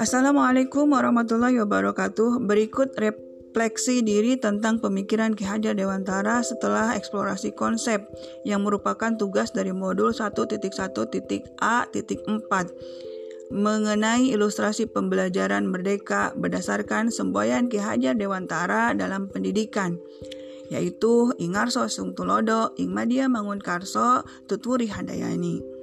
Assalamualaikum warahmatullahi wabarakatuh. Berikut refleksi diri tentang pemikiran Ki Hajar Dewantara setelah eksplorasi konsep yang merupakan tugas dari modul 1.1.A.4 mengenai ilustrasi pembelajaran merdeka berdasarkan semboyan Ki Hajar Dewantara dalam pendidikan yaitu Ingarso Sungtulodo, Ingmadia Mangunkarso, Tutwuri Handayani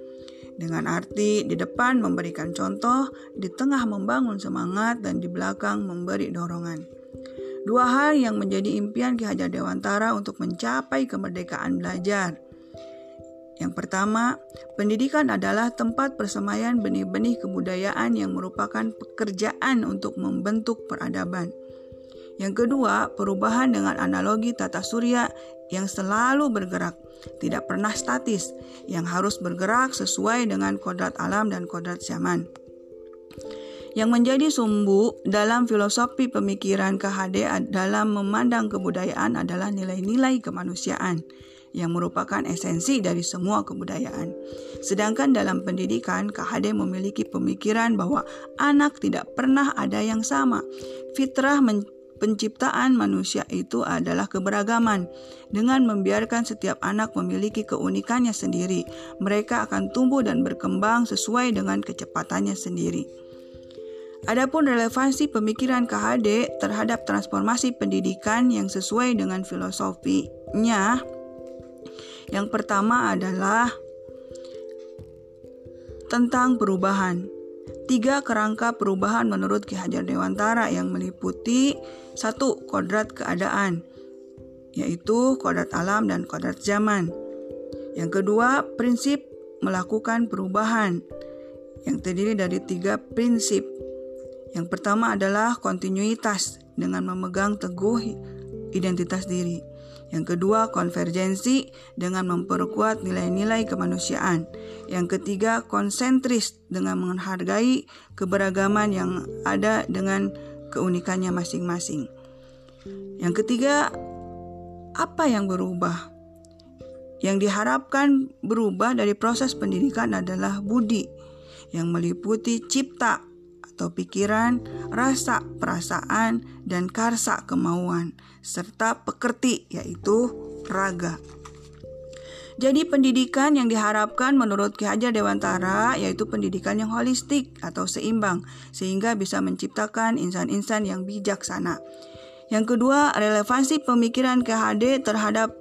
dengan arti di depan memberikan contoh, di tengah membangun semangat, dan di belakang memberi dorongan. Dua hal yang menjadi impian Ki Hajar Dewantara untuk mencapai kemerdekaan belajar. Yang pertama, pendidikan adalah tempat persemaian benih-benih kebudayaan yang merupakan pekerjaan untuk membentuk peradaban. Yang kedua, perubahan dengan analogi tata surya yang selalu bergerak, tidak pernah statis, yang harus bergerak sesuai dengan kodrat alam dan kodrat zaman. Yang menjadi sumbu dalam filosofi pemikiran KHD dalam memandang kebudayaan adalah nilai-nilai kemanusiaan yang merupakan esensi dari semua kebudayaan. Sedangkan dalam pendidikan, KHD memiliki pemikiran bahwa anak tidak pernah ada yang sama. Fitrah men penciptaan manusia itu adalah keberagaman. Dengan membiarkan setiap anak memiliki keunikannya sendiri, mereka akan tumbuh dan berkembang sesuai dengan kecepatannya sendiri. Adapun relevansi pemikiran KHD terhadap transformasi pendidikan yang sesuai dengan filosofinya, yang pertama adalah tentang perubahan. Tiga kerangka perubahan menurut Ki Hajar Dewantara yang meliputi satu kodrat keadaan, yaitu kodrat alam dan kodrat zaman. Yang kedua, prinsip melakukan perubahan yang terdiri dari tiga prinsip. Yang pertama adalah kontinuitas dengan memegang teguh identitas diri. Yang kedua, konvergensi dengan memperkuat nilai-nilai kemanusiaan. Yang ketiga, konsentris dengan menghargai keberagaman yang ada dengan keunikannya masing-masing. Yang ketiga, apa yang berubah? Yang diharapkan berubah dari proses pendidikan adalah budi yang meliputi cipta atau pikiran, rasa, perasaan, dan karsa kemauan, serta pekerti yaitu raga. Jadi pendidikan yang diharapkan menurut Ki Hajar Dewantara yaitu pendidikan yang holistik atau seimbang sehingga bisa menciptakan insan-insan yang bijaksana. Yang kedua, relevansi pemikiran KHD terhadap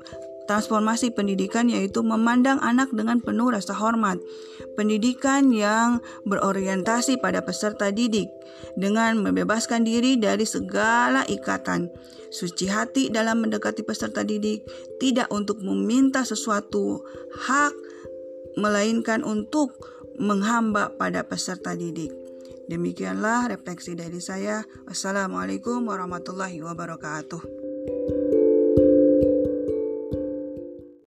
transformasi pendidikan yaitu memandang anak dengan penuh rasa hormat. Pendidikan yang berorientasi pada peserta didik dengan membebaskan diri dari segala ikatan. Suci hati dalam mendekati peserta didik tidak untuk meminta sesuatu hak melainkan untuk menghamba pada peserta didik. Demikianlah refleksi dari saya. Wassalamualaikum warahmatullahi wabarakatuh.